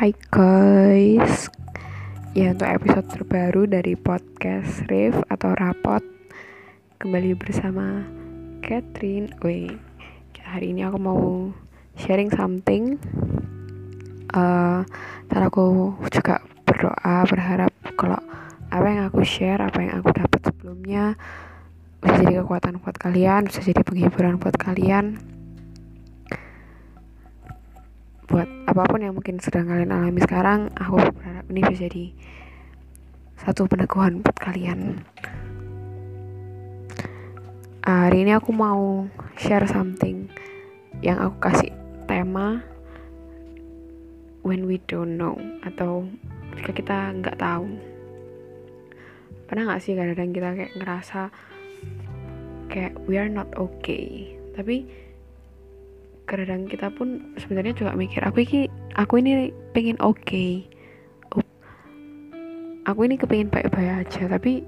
Hai guys. Ya untuk episode terbaru dari podcast Riff atau Rapot Kembali bersama Catherine. Wih, Hari ini aku mau sharing something. Uh, aku juga berdoa berharap kalau apa yang aku share, apa yang aku dapat sebelumnya Bisa jadi kekuatan buat kalian, bisa jadi penghiburan buat kalian buat apa pun yang mungkin sedang kalian alami sekarang aku berharap ini bisa jadi satu peneguhan buat kalian. Uh, hari ini aku mau share something yang aku kasih tema when we don't know atau jika kita nggak tahu. Pernah nggak sih kadang-kadang kita kayak ngerasa kayak we are not okay? Tapi kadang kita pun sebenarnya juga mikir aku ini aku ini pengen oke okay. aku ini kepingin baik-baik aja tapi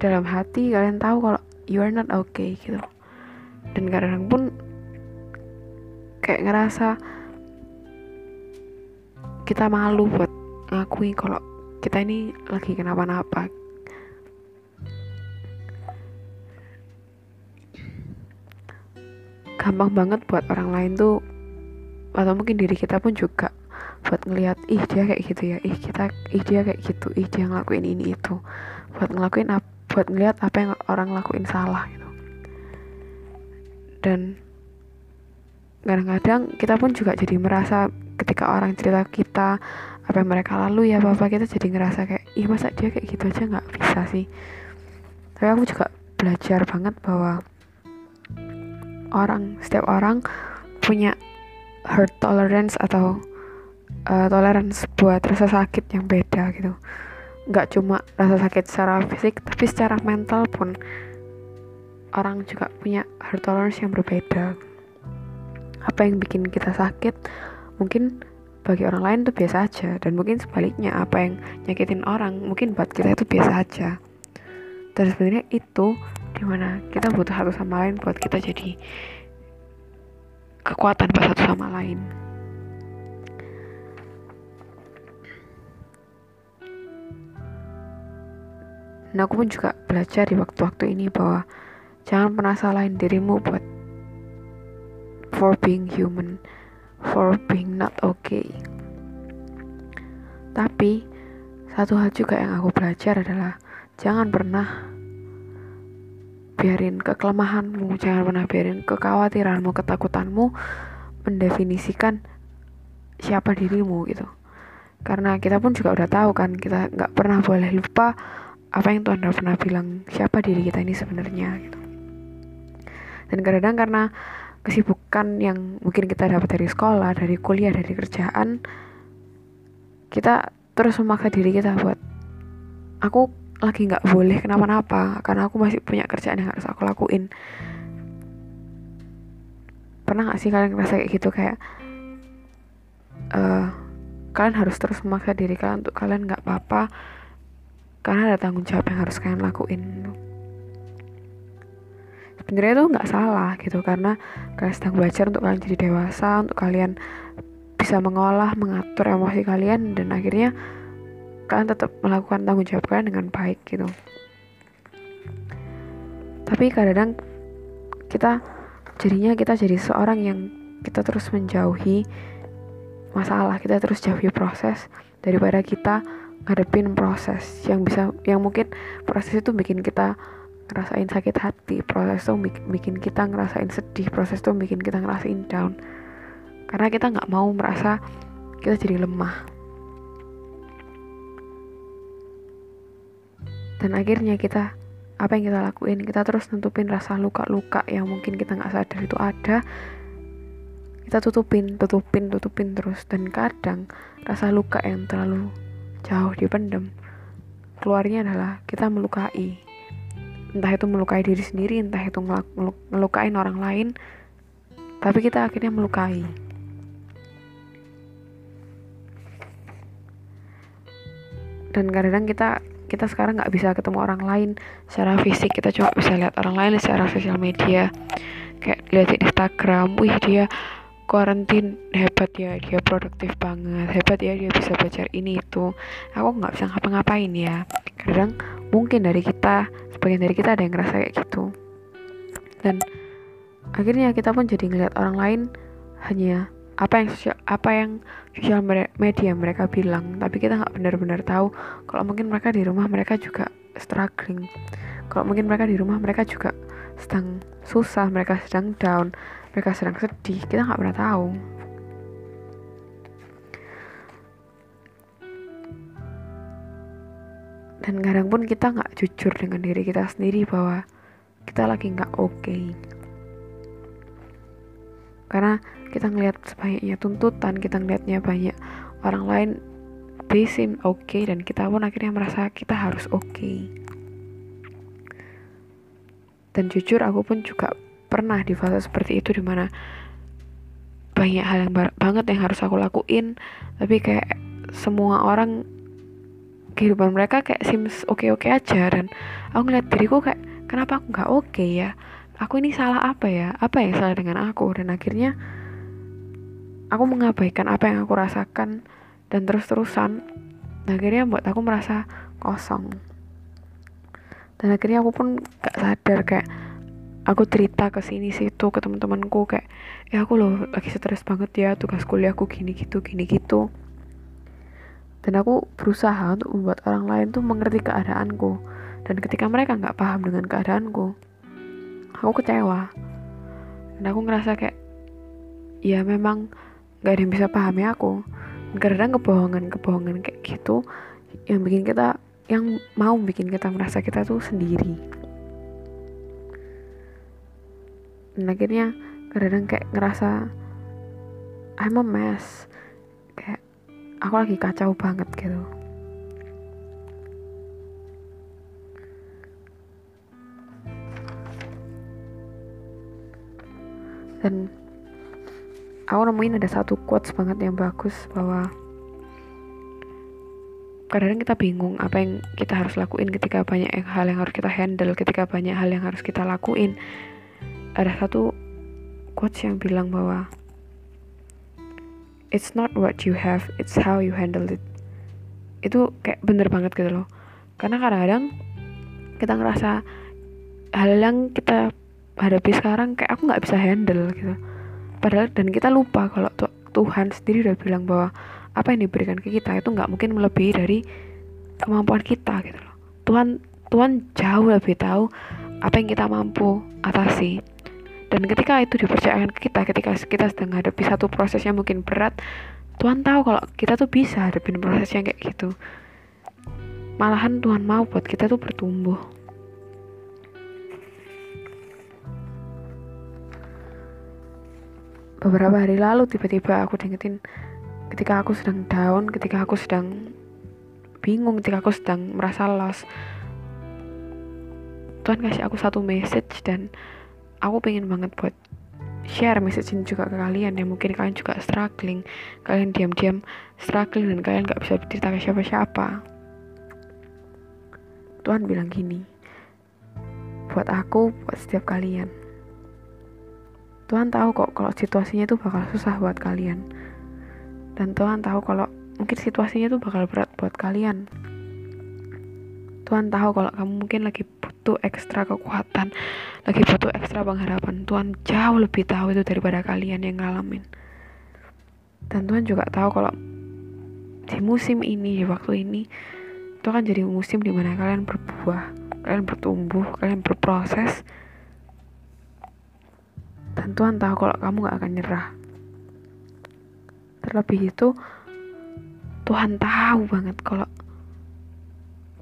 dalam hati kalian tahu kalau you are not okay gitu dan kadang pun kayak ngerasa kita malu buat ngakui kalau kita ini lagi kenapa-napa gampang banget buat orang lain tuh atau mungkin diri kita pun juga buat ngelihat ih dia kayak gitu ya ih kita ih dia kayak gitu ih dia ngelakuin ini itu. Buat ngelakuin apa buat ngelihat apa yang orang lakuin salah gitu. Dan kadang-kadang kita pun juga jadi merasa ketika orang cerita kita apa yang mereka lalu ya bapak kita jadi ngerasa kayak ih masa dia kayak gitu aja nggak bisa sih? Tapi aku juga belajar banget bahwa orang. Setiap orang punya hurt tolerance atau uh, tolerance buat rasa sakit yang beda gitu. Nggak cuma rasa sakit secara fisik tapi secara mental pun orang juga punya hurt tolerance yang berbeda. Apa yang bikin kita sakit? Mungkin bagi orang lain tuh biasa aja dan mungkin sebaliknya apa yang nyakitin orang mungkin buat kita itu biasa aja. Dan sebenarnya itu di mana kita butuh satu sama lain buat kita jadi kekuatan buat satu sama lain Nah aku pun juga belajar di waktu-waktu ini bahwa jangan pernah salahin dirimu buat for being human, for being not okay. Tapi satu hal juga yang aku belajar adalah jangan pernah biarin kekelemahanmu, jangan pernah biarin kekhawatiranmu, ketakutanmu mendefinisikan siapa dirimu gitu. Karena kita pun juga udah tahu kan, kita nggak pernah boleh lupa apa yang Tuhan udah pernah bilang siapa diri kita ini sebenarnya gitu. Dan kadang-kadang karena kesibukan yang mungkin kita dapat dari sekolah, dari kuliah, dari kerjaan, kita terus memaksa diri kita buat aku lagi nggak boleh kenapa-napa. Karena aku masih punya kerjaan yang harus aku lakuin. Pernah nggak sih kalian ngerasa kayak gitu? Kayak uh, kalian harus terus memaksa diri kalian untuk kalian nggak apa-apa. Karena ada tanggung jawab yang harus kalian lakuin. Sebenarnya itu nggak salah gitu. Karena kalian sedang belajar untuk kalian jadi dewasa untuk kalian bisa mengolah mengatur emosi kalian dan akhirnya kalian tetap melakukan tanggung jawab kalian dengan baik gitu. Tapi kadang kita jadinya kita jadi seorang yang kita terus menjauhi masalah kita terus jauhi proses daripada kita ngadepin proses yang bisa yang mungkin proses itu bikin kita ngerasain sakit hati proses itu bikin kita ngerasain sedih proses itu bikin kita ngerasain down. Karena kita nggak mau merasa kita jadi lemah dan akhirnya kita apa yang kita lakuin? Kita terus nutupin rasa luka-luka yang mungkin kita nggak sadar itu ada. Kita tutupin tutupin tutupin terus. Dan kadang rasa luka yang terlalu jauh dipendam keluarnya adalah kita melukai. Entah itu melukai diri sendiri entah itu melukain orang lain tapi kita akhirnya melukai. Dan kadang-kadang kita kita sekarang nggak bisa ketemu orang lain secara fisik. Kita cuma bisa lihat orang lain secara sosial media. Kayak lihat di Instagram wih dia quarantine hebat ya dia produktif banget hebat ya dia bisa belajar ini itu. Aku nggak bisa ngapa-ngapain ya. Kadang mungkin dari kita sebagian dari kita ada yang ngerasa kayak gitu. Dan akhirnya kita pun jadi ngeliat orang lain hanya apa yang sosial, apa yang sosial media mereka bilang. Tapi kita nggak benar-benar tahu. Kalau mungkin mereka di rumah mereka juga struggling. Kalau mungkin mereka di rumah mereka juga sedang susah mereka sedang down mereka sedang sedih. Kita nggak pernah tahu. Dan kadang pun kita nggak jujur dengan diri kita sendiri bahwa kita lagi nggak oke okay. karena kita ngelihat sebanyaknya tuntutan kita ngelihatnya banyak orang lain they seem okay, dan kita pun akhirnya merasa kita harus okay. dan jujur aku pun juga pernah di fase seperti itu di mana banyak hal yang banget yang harus aku lakuin. Tapi kayak semua orang kehidupan mereka kayak seems oke-oke aja. Dan aku ngeliat diriku kayak kenapa aku nggak oke okay ya? Aku ini salah apa ya? Apa yang salah dengan aku? Dan akhirnya aku mengabaikan apa yang aku rasakan dan terus-terusan. Akhirnya buat aku merasa kosong. Dan akhirnya aku pun gak sadar kayak aku cerita ke sini situ ke teman-temanku kayak ya aku loh lagi stres banget ya tugas kuliahku gini gitu gini gitu. Dan aku berusaha untuk membuat orang lain tuh mengerti keadaanku. Dan ketika mereka nggak paham dengan keadaanku aku kecewa. Dan aku ngerasa kayak ya memang nggak ada yang bisa pahami aku. Karena kebohongan-kebohongan kayak gitu yang bikin kita yang mau bikin kita merasa kita tuh sendiri. Dan akhirnya kadang-kadang kayak ngerasa I'm a mess kayak aku lagi kacau banget gitu. Dan aku nemuin ada satu quotes banget yang bagus bahwa kadang-kadang kita bingung apa yang kita harus lakuin ketika banyak hal yang harus kita handle ketika banyak hal yang harus kita lakuin ada satu quotes yang bilang bahwa it's not what you have, it's how you handle it. Itu kayak bener banget gitu loh. Karena kadang-kadang kita ngerasa hal yang kita hadapi sekarang kayak aku nggak bisa handle gitu. Padahal dan kita lupa kalau Tuhan sendiri udah bilang bahwa apa yang diberikan ke kita itu nggak mungkin melebihi dari kemampuan kita gitu loh. Tuhan Tuhan jauh lebih tahu apa yang kita mampu atasi. Dan ketika itu dipercayakan ke kita ketika kita sedang menghadapi satu proses yang mungkin berat Tuhan tahu kalau kita tuh bisa hadapin proses yang kayak gitu. Malahan Tuhan mau buat kita tuh bertumbuh beberapa hari lalu tiba-tiba aku diingetin ketika aku sedang down ketika aku sedang bingung ketika aku sedang merasa lost. Tuhan kasih aku satu message dan aku pengen banget buat share message ini juga ke kalian yang mungkin kalian juga struggling. Kalian diam-diam struggling dan kalian gak bisa cerita ke siapa-siapa. Tuhan bilang gini buat aku buat setiap kalian Tuhan tahu kok kalau situasinya itu bakal susah buat kalian. Dan Tuhan tahu kalau mungkin situasinya itu bakal berat buat kalian. Tuhan tahu kalau kamu mungkin lagi butuh ekstra kekuatan lagi butuh ekstra pengharapan. Tuhan jauh lebih tahu itu daripada kalian yang ngalamin. Dan Tuhan juga tahu kalau di musim ini di waktu ini itu akan jadi musim di mana kalian berbuah kalian bertumbuh kalian berproses dan Tuhan tahu kalau kamu gak akan nyerah. Terlebih itu Tuhan tahu banget kalau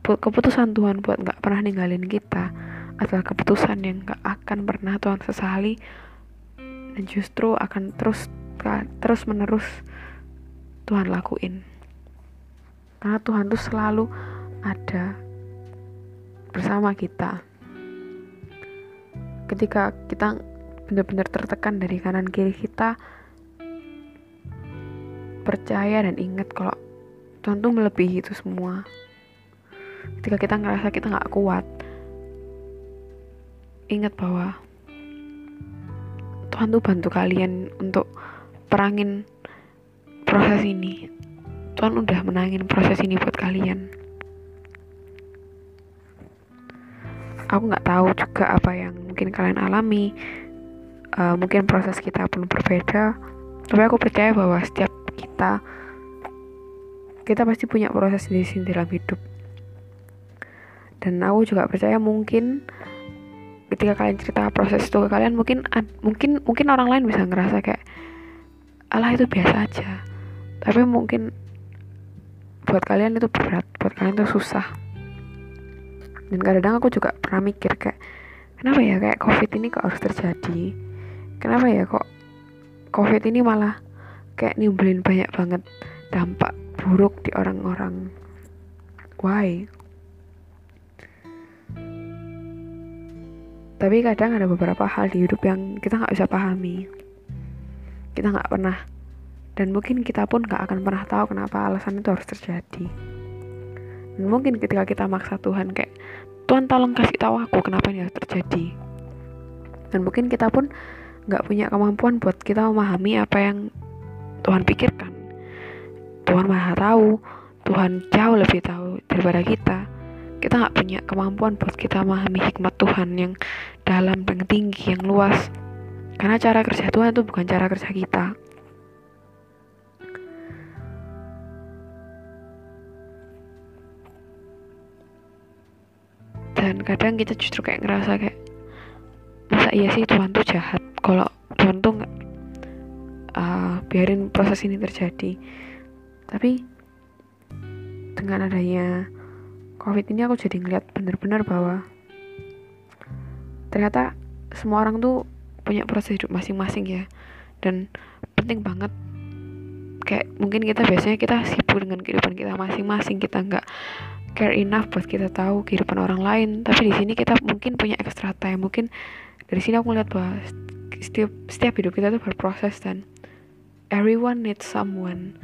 keputusan Tuhan buat nggak pernah ninggalin kita adalah keputusan yang nggak akan pernah Tuhan sesali dan justru akan terus terus menerus Tuhan lakuin. Karena Tuhan tuh selalu ada bersama kita. Ketika kita benar-benar tertekan dari kanan kiri kita. Percaya dan ingat kalau Tuhan tuh melebihi itu semua. Ketika kita ngerasa kita nggak kuat ingat bahwa Tuhan tuh bantu kalian untuk perangin proses ini. Tuhan udah menangin proses ini buat kalian. Aku nggak tahu juga apa yang mungkin kalian alami uh, mungkin proses kita pun berbeda. Tapi aku percaya bahwa setiap kita kita pasti punya proses di sini dalam hidup. Dan aku juga percaya mungkin ketika kalian cerita proses itu ke kalian mungkin mungkin mungkin orang lain bisa ngerasa kayak Allah itu biasa aja. Tapi mungkin buat kalian itu berat buat kalian itu susah. Dan kadang aku juga pernah mikir kayak kenapa ya kayak covid ini kok harus terjadi kenapa ya kok covid ini malah kayak nimbulin banyak banget dampak buruk di orang-orang? Why? Tapi kadang ada beberapa hal di hidup yang kita nggak bisa pahami. Kita nggak pernah dan mungkin kita pun gak akan pernah tahu kenapa alasan itu harus terjadi. Dan mungkin ketika kita maksa Tuhan kayak Tuhan tolong kasih tahu aku kenapa ini harus terjadi. Dan mungkin kita pun gak punya kemampuan buat kita memahami apa yang Tuhan pikirkan. Tuhan maha tahu Tuhan jauh lebih tahu daripada kita. Kita nggak punya kemampuan buat kita memahami hikmat Tuhan yang dalam yang tinggi yang luas. Karena cara kerja Tuhan itu bukan cara kerja kita. Dan kadang kita justru kayak ngerasa kayak masa iya sih Tuhan tuh jahat kalau Tuhan tuh nggak uh, biarin proses ini terjadi. Tapi dengan adanya covid ini aku jadi ngeliat bener-bener bahwa ternyata semua orang tuh punya proses hidup masing-masing ya. Dan penting banget. Kayak mungkin kita biasanya kita sibuk dengan kehidupan kita masing-masing. Kita nggak care enough buat kita tahu kehidupan orang lain. Tapi di sini kita mungkin punya extra time. Mungkin dari sini aku melihat bahwa setiap setiap hidup kita tuh berproses dan everyone needs someone.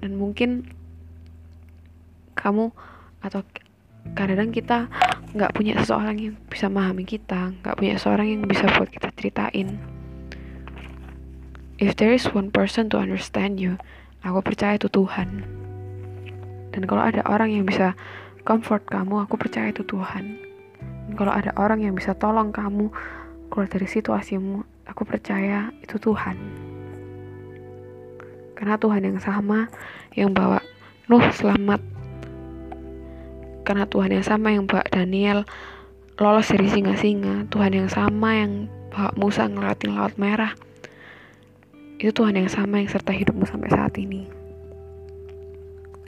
Dan mungkin kamu atau kadang-kadang kita nggak punya seseorang yang bisa memahami kita nggak punya seseorang yang bisa buat kita ceritain. If there is one person to understand you aku percaya itu Tuhan. Dan kalau ada orang yang bisa comfort kamu aku percaya itu Tuhan. Dan kalau ada orang yang bisa tolong kamu keluar dari situasimu aku percaya itu Tuhan. Karena Tuhan yang sama yang bawa Nuh selamat. Karena Tuhan yang sama yang bawa Daniel lolos dari singa-singa. Tuhan yang sama yang bawa Musa ngelatin laut merah. Itu Tuhan yang sama yang serta hidupmu sampai saat ini.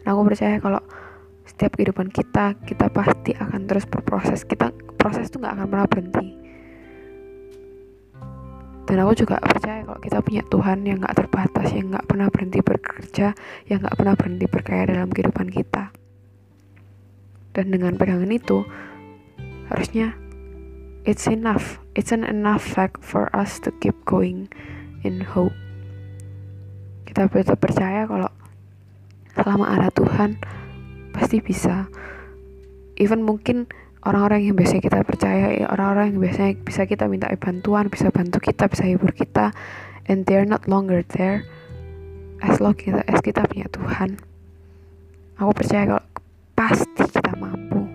Nah, aku percaya kalau setiap kehidupan kita kita pasti akan terus berproses. Kita proses itu nggak akan pernah berhenti dan aku juga percaya kalau kita punya Tuhan yang nggak terbatas yang nggak pernah berhenti bekerja yang nggak pernah berhenti berkaya dalam kehidupan kita. Dan dengan pegangan itu harusnya it's enough. It's an enough fact for us to keep going in hope. Kita betul percaya kalau selama ada Tuhan pasti bisa. Even mungkin orang-orang yang biasanya kita percaya orang-orang yang biasanya bisa kita minta bantuan bisa bantu kita bisa hibur kita and they're not longer there as long kita as kita punya Tuhan. Aku percaya kalau pasti kita mampu.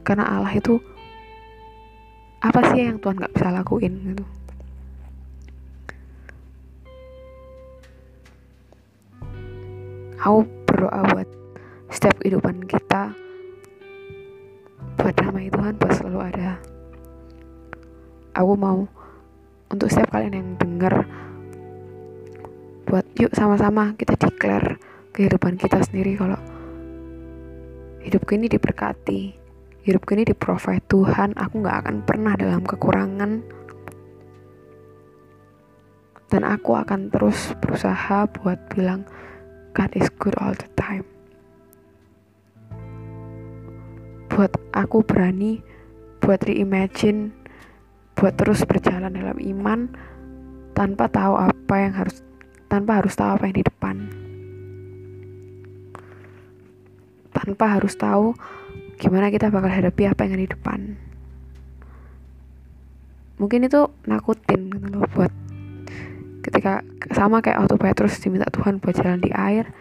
Karena Allah itu apa sih yang Tuhan gak bisa lakuin gitu? Aku berdoa buat setiap kehidupan kita buat damai Tuhan buat selalu ada aku mau untuk setiap kalian yang dengar buat yuk sama-sama kita declare kehidupan kita sendiri kalau hidup ini diberkati hidup ini diprovide Tuhan aku gak akan pernah dalam kekurangan dan aku akan terus berusaha buat bilang God is good all the time. Buat aku berani, buat reimagine, buat terus berjalan dalam iman tanpa tahu apa yang harus tanpa harus tahu apa yang di depan. Tanpa harus tahu gimana kita bakal hadapi apa yang di depan. Mungkin itu nakutin gitu buat ketika sama kayak waktu Petrus diminta Tuhan buat jalan di air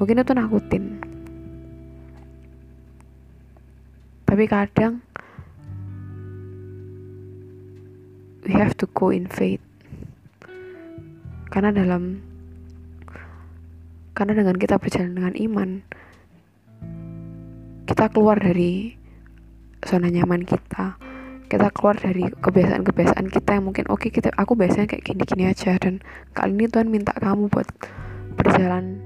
mungkin itu nakutin tapi kadang we have to go in faith. Karena dalam karena dengan kita berjalan dengan iman kita keluar dari zona nyaman kita. Kita keluar dari kebiasaan-kebiasaan kita yang mungkin oke okay, kita aku biasanya kayak gini-gini aja dan kali ini Tuhan minta kamu buat berjalan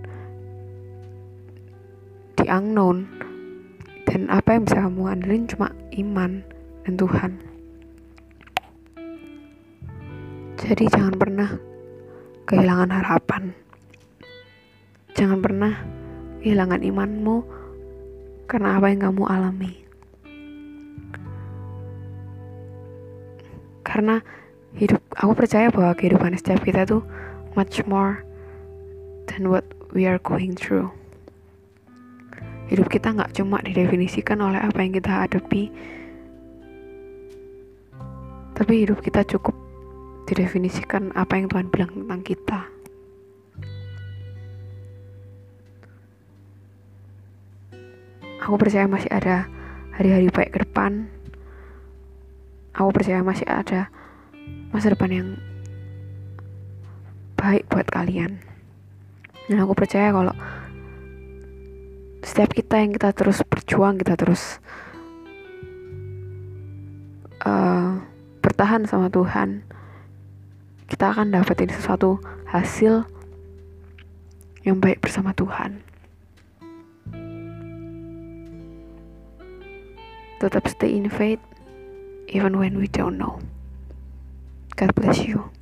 di unknown dan apa yang bisa kamu andelin cuma iman dan Tuhan. Jadi jangan pernah kehilangan harapan. Jangan pernah kehilangan imanmu karena apa yang kamu alami. Karena hidup aku percaya bahwa kehidupan setiap kita tuh much more than what we are going through hidup kita nggak cuma didefinisikan oleh apa yang kita hadapi tapi hidup kita cukup didefinisikan apa yang Tuhan bilang tentang kita. Aku percaya masih ada hari-hari baik ke depan. Aku percaya masih ada masa depan yang baik buat kalian. Dan aku percaya kalau setiap kita yang kita terus berjuang kita terus uh, bertahan sama Tuhan kita akan dapetin sesuatu hasil yang baik bersama Tuhan tetap stay in faith even when we don't know. God bless you.